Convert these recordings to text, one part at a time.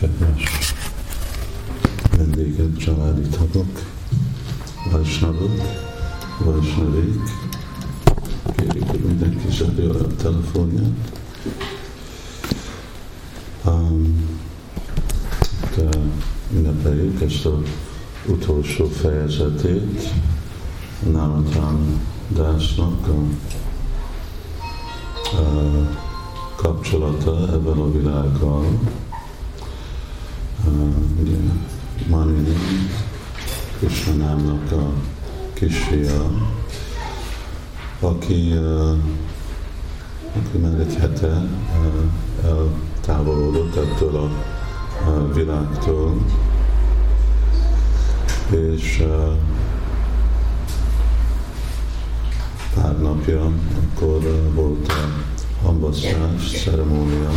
kedves vendégek, családi tagok, vajsnavok, vajsnavék. Kérjük, hogy mindenki zsarja a telefonját. Um, de ünnepeljük ezt az utolsó fejezetét Namatán Dásnak a, a kapcsolata ebben a világgal. Uh, ugye, Manini, Krishnanámnak a kisfia, aki, aki már egy hete eltávolodott ettől a, világtól, és pár napja akkor volt a hamvasztás ceremónia,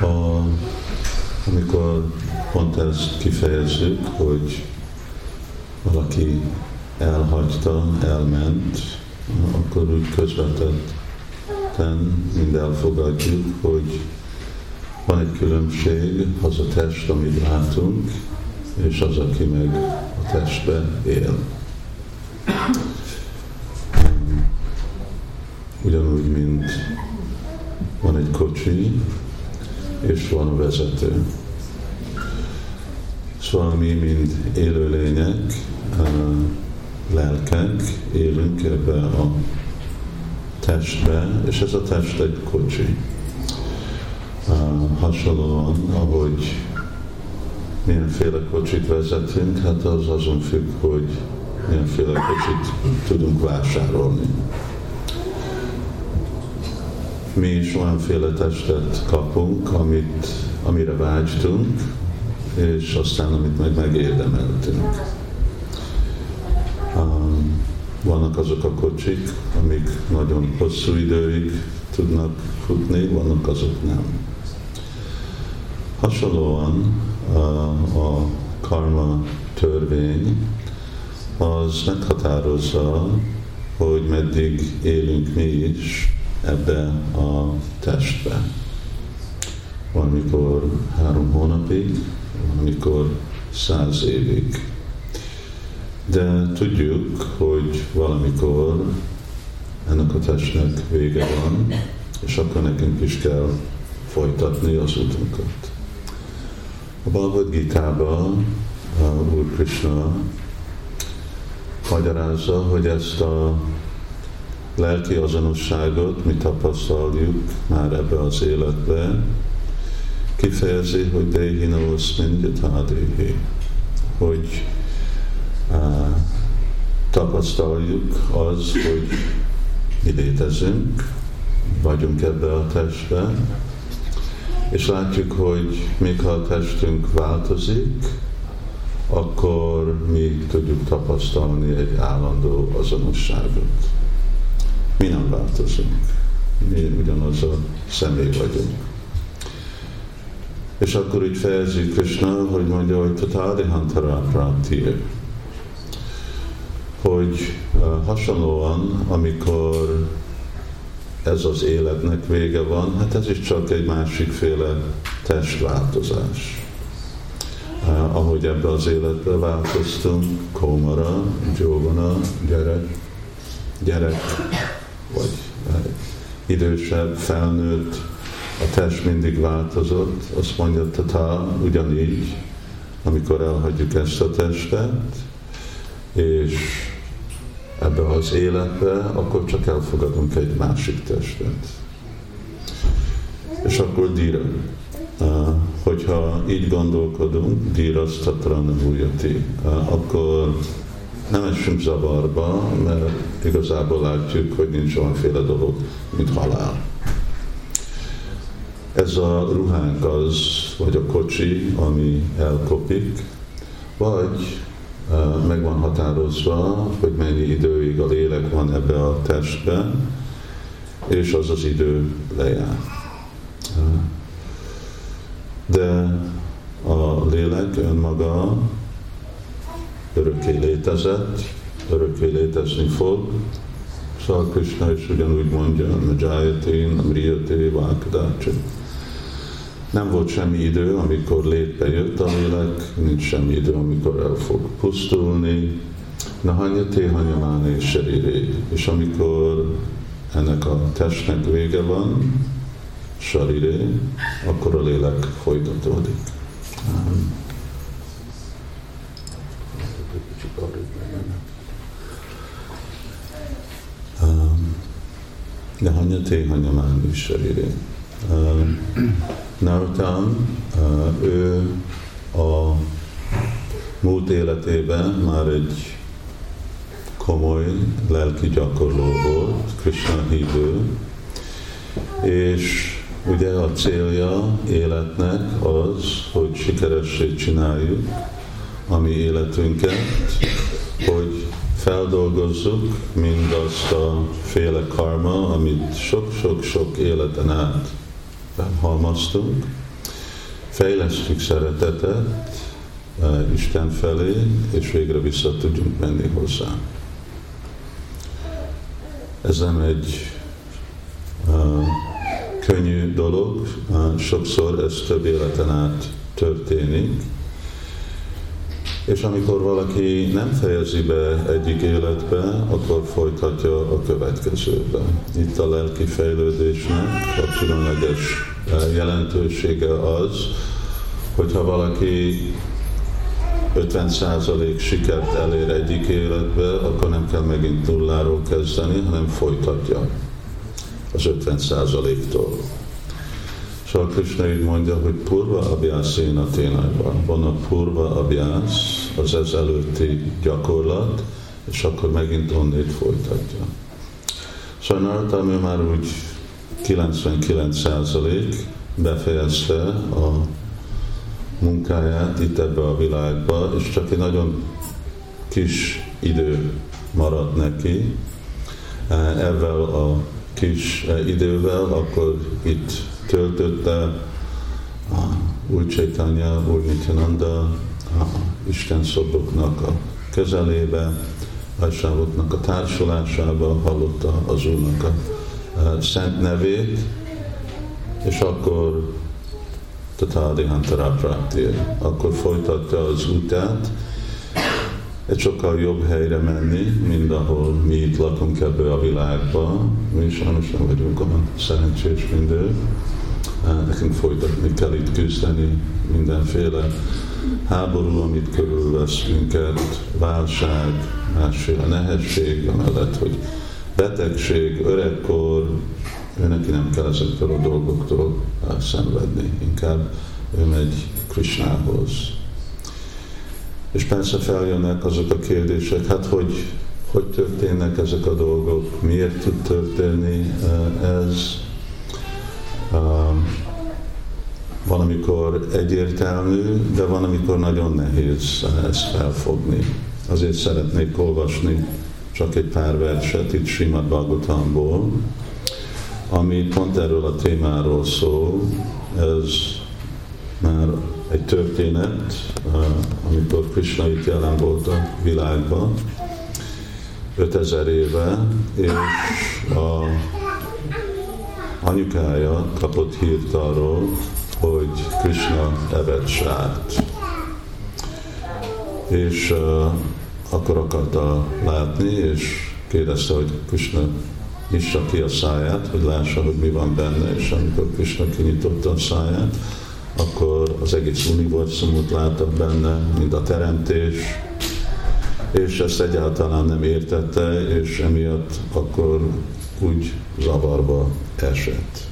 a, amikor pont ezt kifejezzük, hogy valaki elhagyta, elment, akkor úgy közvetetten mind elfogadjuk, hogy van egy különbség, az a test, amit látunk, és az, aki meg a testbe él. Ugyanúgy, mint van egy kocsi, és van a vezető. Szóval mi, mint élőlények, lelkek élünk ebbe a testbe, és ez a test egy kocsi. Hasonlóan, ahogy milyenféle kocsit vezetünk, hát az azon függ, hogy milyenféle kocsit tudunk vásárolni. Mi is olyanféle testet kapunk, amit, amire vágytunk, és aztán amit meg megérdemeltünk. Vannak azok a kocsik, amik nagyon hosszú időig tudnak futni, vannak azok nem. Hasonlóan a karma törvény az meghatározza, hogy meddig élünk mi is ebbe a testbe. Valamikor három hónapig, valamikor száz évig. De tudjuk, hogy valamikor ennek a testnek vége van, és akkor nekünk is kell folytatni az utunkat. A Bhagavad Gita-ban Úr Krishna magyarázza, hogy ezt a lelki azonosságot mi tapasztaljuk már ebbe az életbe, kifejezi, hogy Dehino Oszmin hogy uh, tapasztaljuk az, hogy mi létezünk, vagyunk ebbe a testbe, és látjuk, hogy még ha a testünk változik, akkor mi tudjuk tapasztalni egy állandó azonosságot. Mi nem változunk. Mi ugyanaz a személy vagyunk. És akkor úgy fejezi Krishna, hogy mondja, hogy Tatadi Hantara Praptir. Hogy hasonlóan, amikor ez az életnek vége van, hát ez is csak egy másikféle testváltozás. Ahogy ebbe az életbe változtunk, kómara, gyóvana, gyerek, gyerek, vagy idősebb, felnőtt, a test mindig változott, azt mondja Tata, ugyanígy, amikor elhagyjuk ezt a testet, és ebbe az életbe, akkor csak elfogadunk egy másik testet. És akkor díra. Hogyha így gondolkodunk, díraz tatrana újati, akkor nem esünk zavarba, mert igazából látjuk, hogy nincs olyanféle dolog, mint halál. Ez a ruhánk az, vagy a kocsi, ami elkopik, vagy meg van határozva, hogy mennyi időig a lélek van ebbe a testben, és az az idő lejár. De a lélek önmaga örökké létezett, örökké létezni fog, Szóval Krishna is ugyanúgy mondja, Majayati, Namriyati, Vákadácsi Nem volt semmi idő, amikor létbe jött a lélek, nincs semmi idő, amikor el fog pusztulni. Nahanya téhanyamáni és És amikor ennek a testnek vége van, sariré, akkor a lélek folytatódik. Nahanya téhanyamáni sariré. Nartam, ő a múlt életében már egy komoly lelki gyakorló volt, Krishna hívő, és ugye a célja életnek az, hogy sikeressé csináljuk a mi életünket, hogy feldolgozzuk mindazt a féle karma, amit sok-sok-sok életen át halmaztunk, fejlesztjük szeretetet uh, Isten felé, és végre vissza tudjunk menni hozzá. Ez nem egy uh, könnyű dolog, uh, sokszor ez több életen át történik, és amikor valaki nem fejezi be egyik életbe, akkor folytatja a következőbe. Itt a lelki fejlődésnek a különleges eh, jelentősége az, hogyha valaki 50% sikert elér egyik életbe, akkor nem kell megint nulláról kezdeni, hanem folytatja az 50%-tól. Szóval Krishna így mondja, hogy purva abhyászéna ténájban. Van a purva abhyász, az ez előtti gyakorlat, és akkor megint onnét folytatja. Nartam ő már úgy 99% befejezte a munkáját itt ebbe a világba, és csak egy nagyon kis idő maradt neki. Ezzel a kis idővel akkor itt töltötte új Csaitanya, új Nityananda, Isten szobroknak a közelébe, Vajsávoknak a társulásába hallotta az Úrnak a szent nevét, és akkor Tatádi Hantarapráti, akkor folytatta az útját, egy sokkal jobb helyre menni, mint ahol mi itt lakunk ebbe a világba. Mi sajnos nem vagyunk olyan szerencsés, mint ő. Nekünk folytatni kell itt küzdeni mindenféle háború, amit körülvesz minket, válság, másféle nehézség, amellett, hogy betegség, öregkor, ő neki nem kell ezektől a dolgoktól szenvedni, inkább ő megy Krishnához. És persze feljönnek azok a kérdések, hát hogy, hogy történnek ezek a dolgok, miért tud történni ez, van, amikor egyértelmű, de van, amikor nagyon nehéz ezt felfogni. Azért szeretnék olvasni csak egy pár verset itt Simad Bhagavatamból, ami pont erről a témáról szól. Ez már egy történet, amikor Krishna itt jelen volt a világban, 5000 éve, és a anyukája kapott hírt arról, hogy Krishna evett sárt. És uh, akkor akarta látni, és kérdezte, hogy Krishna nyissa ki a száját, hogy lássa, hogy mi van benne, és amikor Krishna kinyitotta a száját, akkor az egész univerzumot látta benne, mint a teremtés, és ezt egyáltalán nem értette, és emiatt akkor úgy zavarba esett.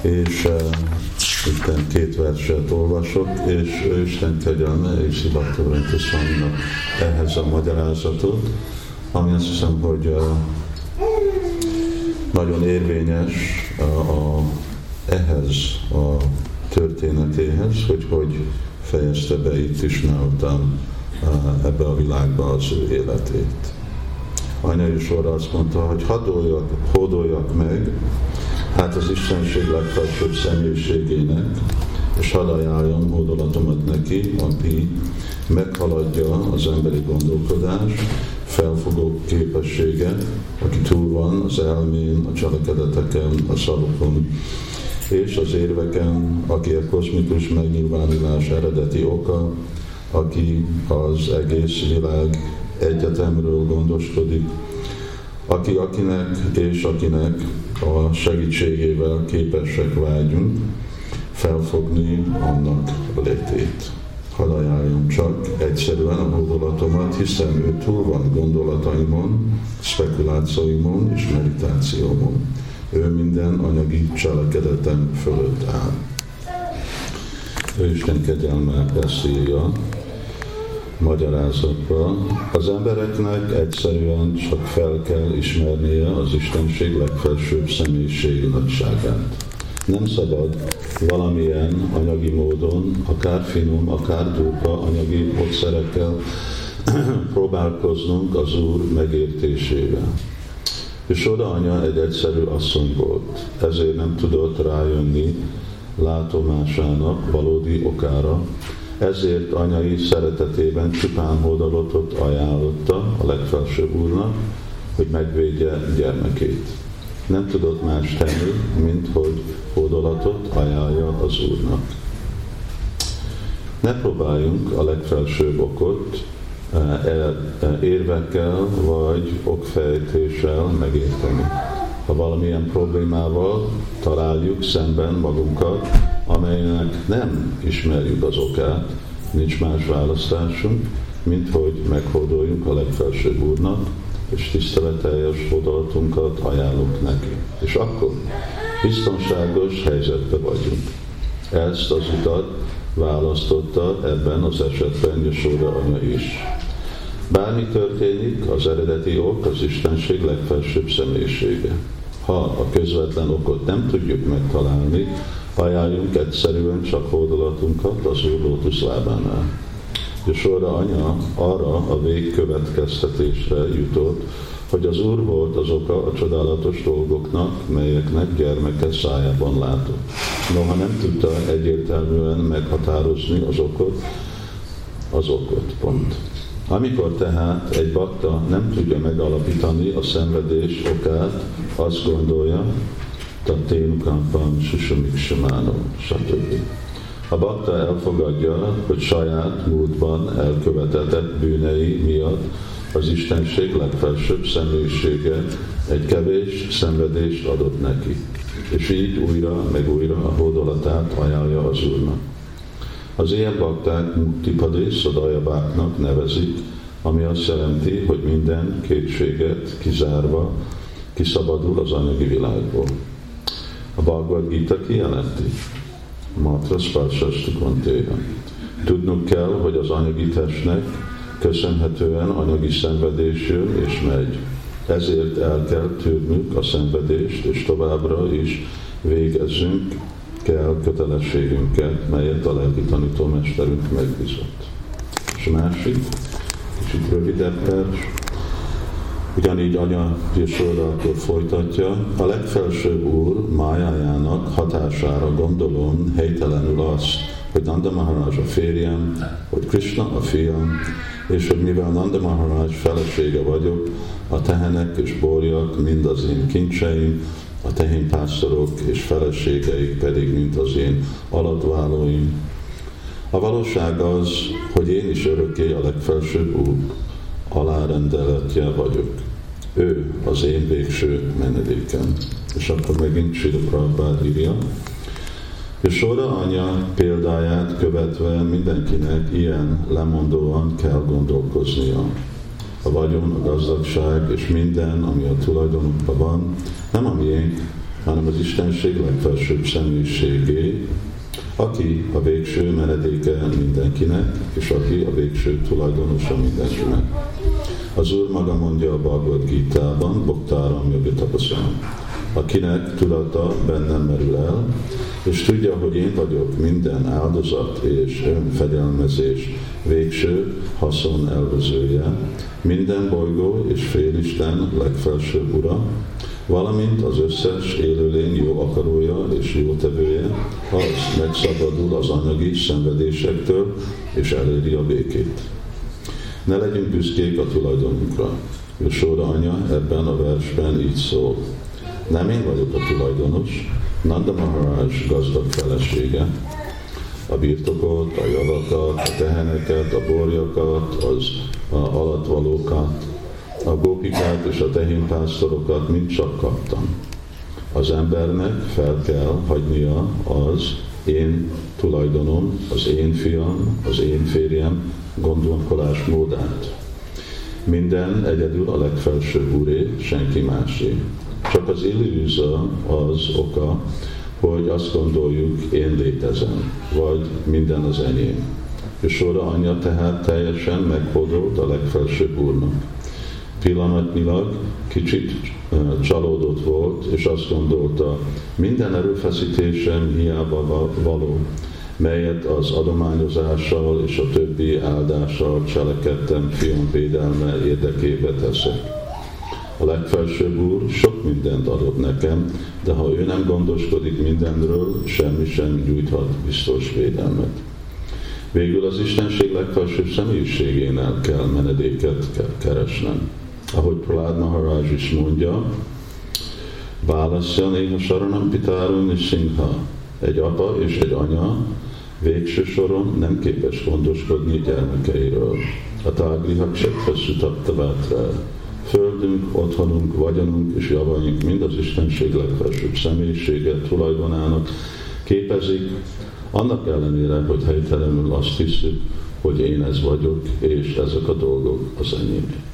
És uh, Isten két verset olvasok, és Isten kegyelme és Szibaktorenti Szaminak ehhez a magyarázatot, ami azt hiszem, hogy uh, nagyon érvényes uh, a, ehhez a történetéhez, hogy hogy fejezte be itt is uh, ebbe a világba az ő életét anyai sor azt mondta, hogy hadoljak, hódoljak meg, hát az Istenség legfelsőbb személyiségének, és hadd ajánljam hódolatomat neki, aki meghaladja az emberi gondolkodás, felfogó képessége, aki túl van az elmén, a cselekedeteken, a szavakon, és az érveken, aki a kozmikus megnyilvánulás eredeti oka, aki az egész világ egyetemről gondoskodik, aki akinek és akinek a segítségével képesek vágyunk felfogni annak létét. Hadd ajánljam csak egyszerűen a gondolatomat, hiszen ő túl van gondolataimon, spekulációimon és meditációmon. Ő minden anyagi cselekedetem fölött áll. Ő Isten kegyelme írja, magyarázatba, az embereknek egyszerűen csak fel kell ismernie az Istenség legfelsőbb személyiségi nagyságát. Nem szabad valamilyen anyagi módon, akár finom, akár durva anyagi módszerekkel próbálkoznunk az Úr megértésével. És oda anya egy egyszerű asszony volt, ezért nem tudott rájönni látomásának valódi okára, ezért anyai szeretetében csupán hódolatot ajánlotta a legfelsőbb úrnak, hogy megvédje gyermekét. Nem tudott más tenni, mint hogy hódolatot ajánlja az úrnak. Ne próbáljunk a legfelsőbb okot eh, eh, érvekkel vagy okfejtéssel megérteni. Ha valamilyen problémával találjuk szemben magunkat, amelynek nem ismerjük az okát, nincs más választásunk, mint hogy meghódoljunk a legfelsőbb úrnak, és tiszteleteljes odalatunkat ajánlunk neki. És akkor biztonságos helyzetbe vagyunk. Ezt az utat választotta ebben az esetben Jesóda anya is. Bármi történik, az eredeti ok az Istenség legfelsőbb személyisége. Ha a közvetlen okot nem tudjuk megtalálni, ajánljunk egyszerűen csak hódolatunkat az Úr Lótusz lábánál. És sorra anya arra a végkövetkeztetésre jutott, hogy az Úr volt az oka a csodálatos dolgoknak, melyeknek gyermeke szájában látott. Noha nem tudta egyértelműen meghatározni az okot, az okot, pont. Amikor tehát egy bakta nem tudja megalapítani a szenvedés okát, azt gondolja, taténukampan susumik simánó, stb. A bakta elfogadja, hogy saját múltban elkövetett bűnei miatt az Istenség legfelsőbb személyisége egy kevés szenvedést adott neki, és így újra meg újra a hódolatát ajánlja az Úrnak. Az ilyen bakták muktipadi szodajabáknak nevezik, ami azt jelenti, hogy minden kétséget kizárva kiszabadul az anyagi világból. A Bhagavad Gita kijelenti, Matra Sparsastukvantéha. Tudnunk kell, hogy az anyagi testnek köszönhetően anyagi szenvedés jön és megy. Ezért el kell tűrnünk a szenvedést, és továbbra is végezzünk kell kötelességünket, melyet a lelki tanítómesterünk megbízott. És másik, kicsit rövidebb vers, Ugyanígy anya Yashoda akkor folytatja, a legfelsőbb úr májájának hatására gondolom helytelenül azt, hogy Nanda Maharaj a férjem, hogy Krishna a fiam, és hogy mivel Nanda Maharaj felesége vagyok, a tehenek és borjak mind az én kincseim, a tehénpásztorok és feleségeik pedig mint az én aladválóim. A valóság az, hogy én is örökké a legfelsőbb úr, alárendeletje vagyok. Ő az én végső menedékem. És akkor megint Sila Prabhupád írja, és Sora anya példáját követve mindenkinek ilyen lemondóan kell gondolkoznia. A vagyon, a gazdagság és minden, ami a tulajdonunkban van, nem a miénk, hanem az Istenség legfelsőbb személyiségé, aki a végső menedéke mindenkinek, és aki a végső tulajdonosa mindenkinek. Az Úr maga mondja a Bhagavad Gita-ban, Boktáram Jogitapaszam, akinek tudata bennem merül el, és tudja, hogy én vagyok minden áldozat és önfegyelmezés végső haszon elvezője, minden bolygó és félisten legfelsőbb ura, valamint az összes élőlény jó akarója és jó tevője, az megszabadul az anyagi szenvedésektől és eléri a békét. Ne legyünk büszkék a tulajdonunkra. Sóra anya ebben a versben így szól. Nem én vagyok a tulajdonos, Nanda Maharaj gazdag felesége, a birtokot, a javakat, a teheneket, a borjakat, az a alatvalókat, a gópikát és a tehénpásztorokat mind csak kaptam. Az embernek fel kell hagynia az én tulajdonom, az én fiam, az én férjem gondolkodás módát. Minden egyedül a legfelsőbb úré, senki másé. Csak az illúza az oka, hogy azt gondoljuk, én létezem, vagy minden az enyém. És Sora anyja tehát teljesen meghódolt a legfelsőbb úrnak. Pillanatnyilag kicsit csalódott volt, és azt gondolta, minden erőfeszítésem hiába való, melyet az adományozással és a többi áldással cselekedtem fiam védelme érdekébe teszek. A legfelsőbb úr sok mindent adott nekem, de ha ő nem gondoskodik mindenről, semmi sem nyújthat biztos védelmet. Végül az Istenség legfelsőbb személyiségénél kell menedéket keresnem. Ahogy Pralád Maharaj is mondja, választja néha Saranam Pitárun és Singha. Egy apa és egy anya végső soron nem képes gondoskodni gyermekeiről. A tágrihak se vátra. Földünk, otthonunk, vagyonunk és javaink mind az Istenség legfelsőbb személyisége tulajdonának képezik, annak ellenére, hogy helytelenül azt hiszük, hogy én ez vagyok, és ezek a dolgok az enyémek.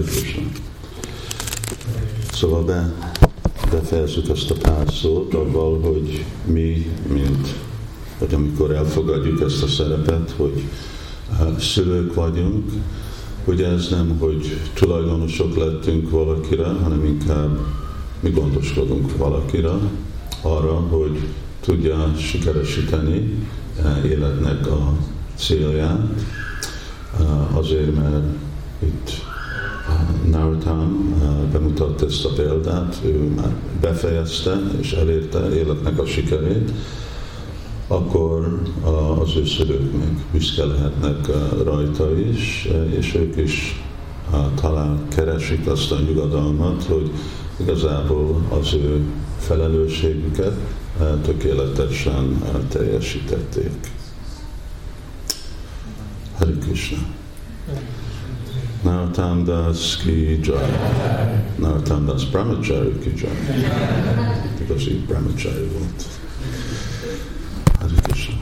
Krishna. Szóval be, befejezzük ezt a pár szót avval, hogy mi, mint, hogy amikor elfogadjuk ezt a szerepet, hogy uh, szülők vagyunk, hogy ez nem, hogy tulajdonosok lettünk valakire, hanem inkább mi gondoskodunk valakire, arra, hogy tudja sikeresíteni uh, életnek a célját, uh, azért, mert itt Narottam bemutatta ezt a példát, ő már befejezte és elérte életnek a sikerét, akkor az ő szülők még büszke lehetnek rajta is, és ők is talán keresik azt a nyugodalmat, hogy igazából az ő felelősségüket tökéletesen teljesítették. Hari Krishna. Narottam Das ki jai. Narottam Das Brahmachari ki jai. Igazi Brahmachari volt. Hare Krishna.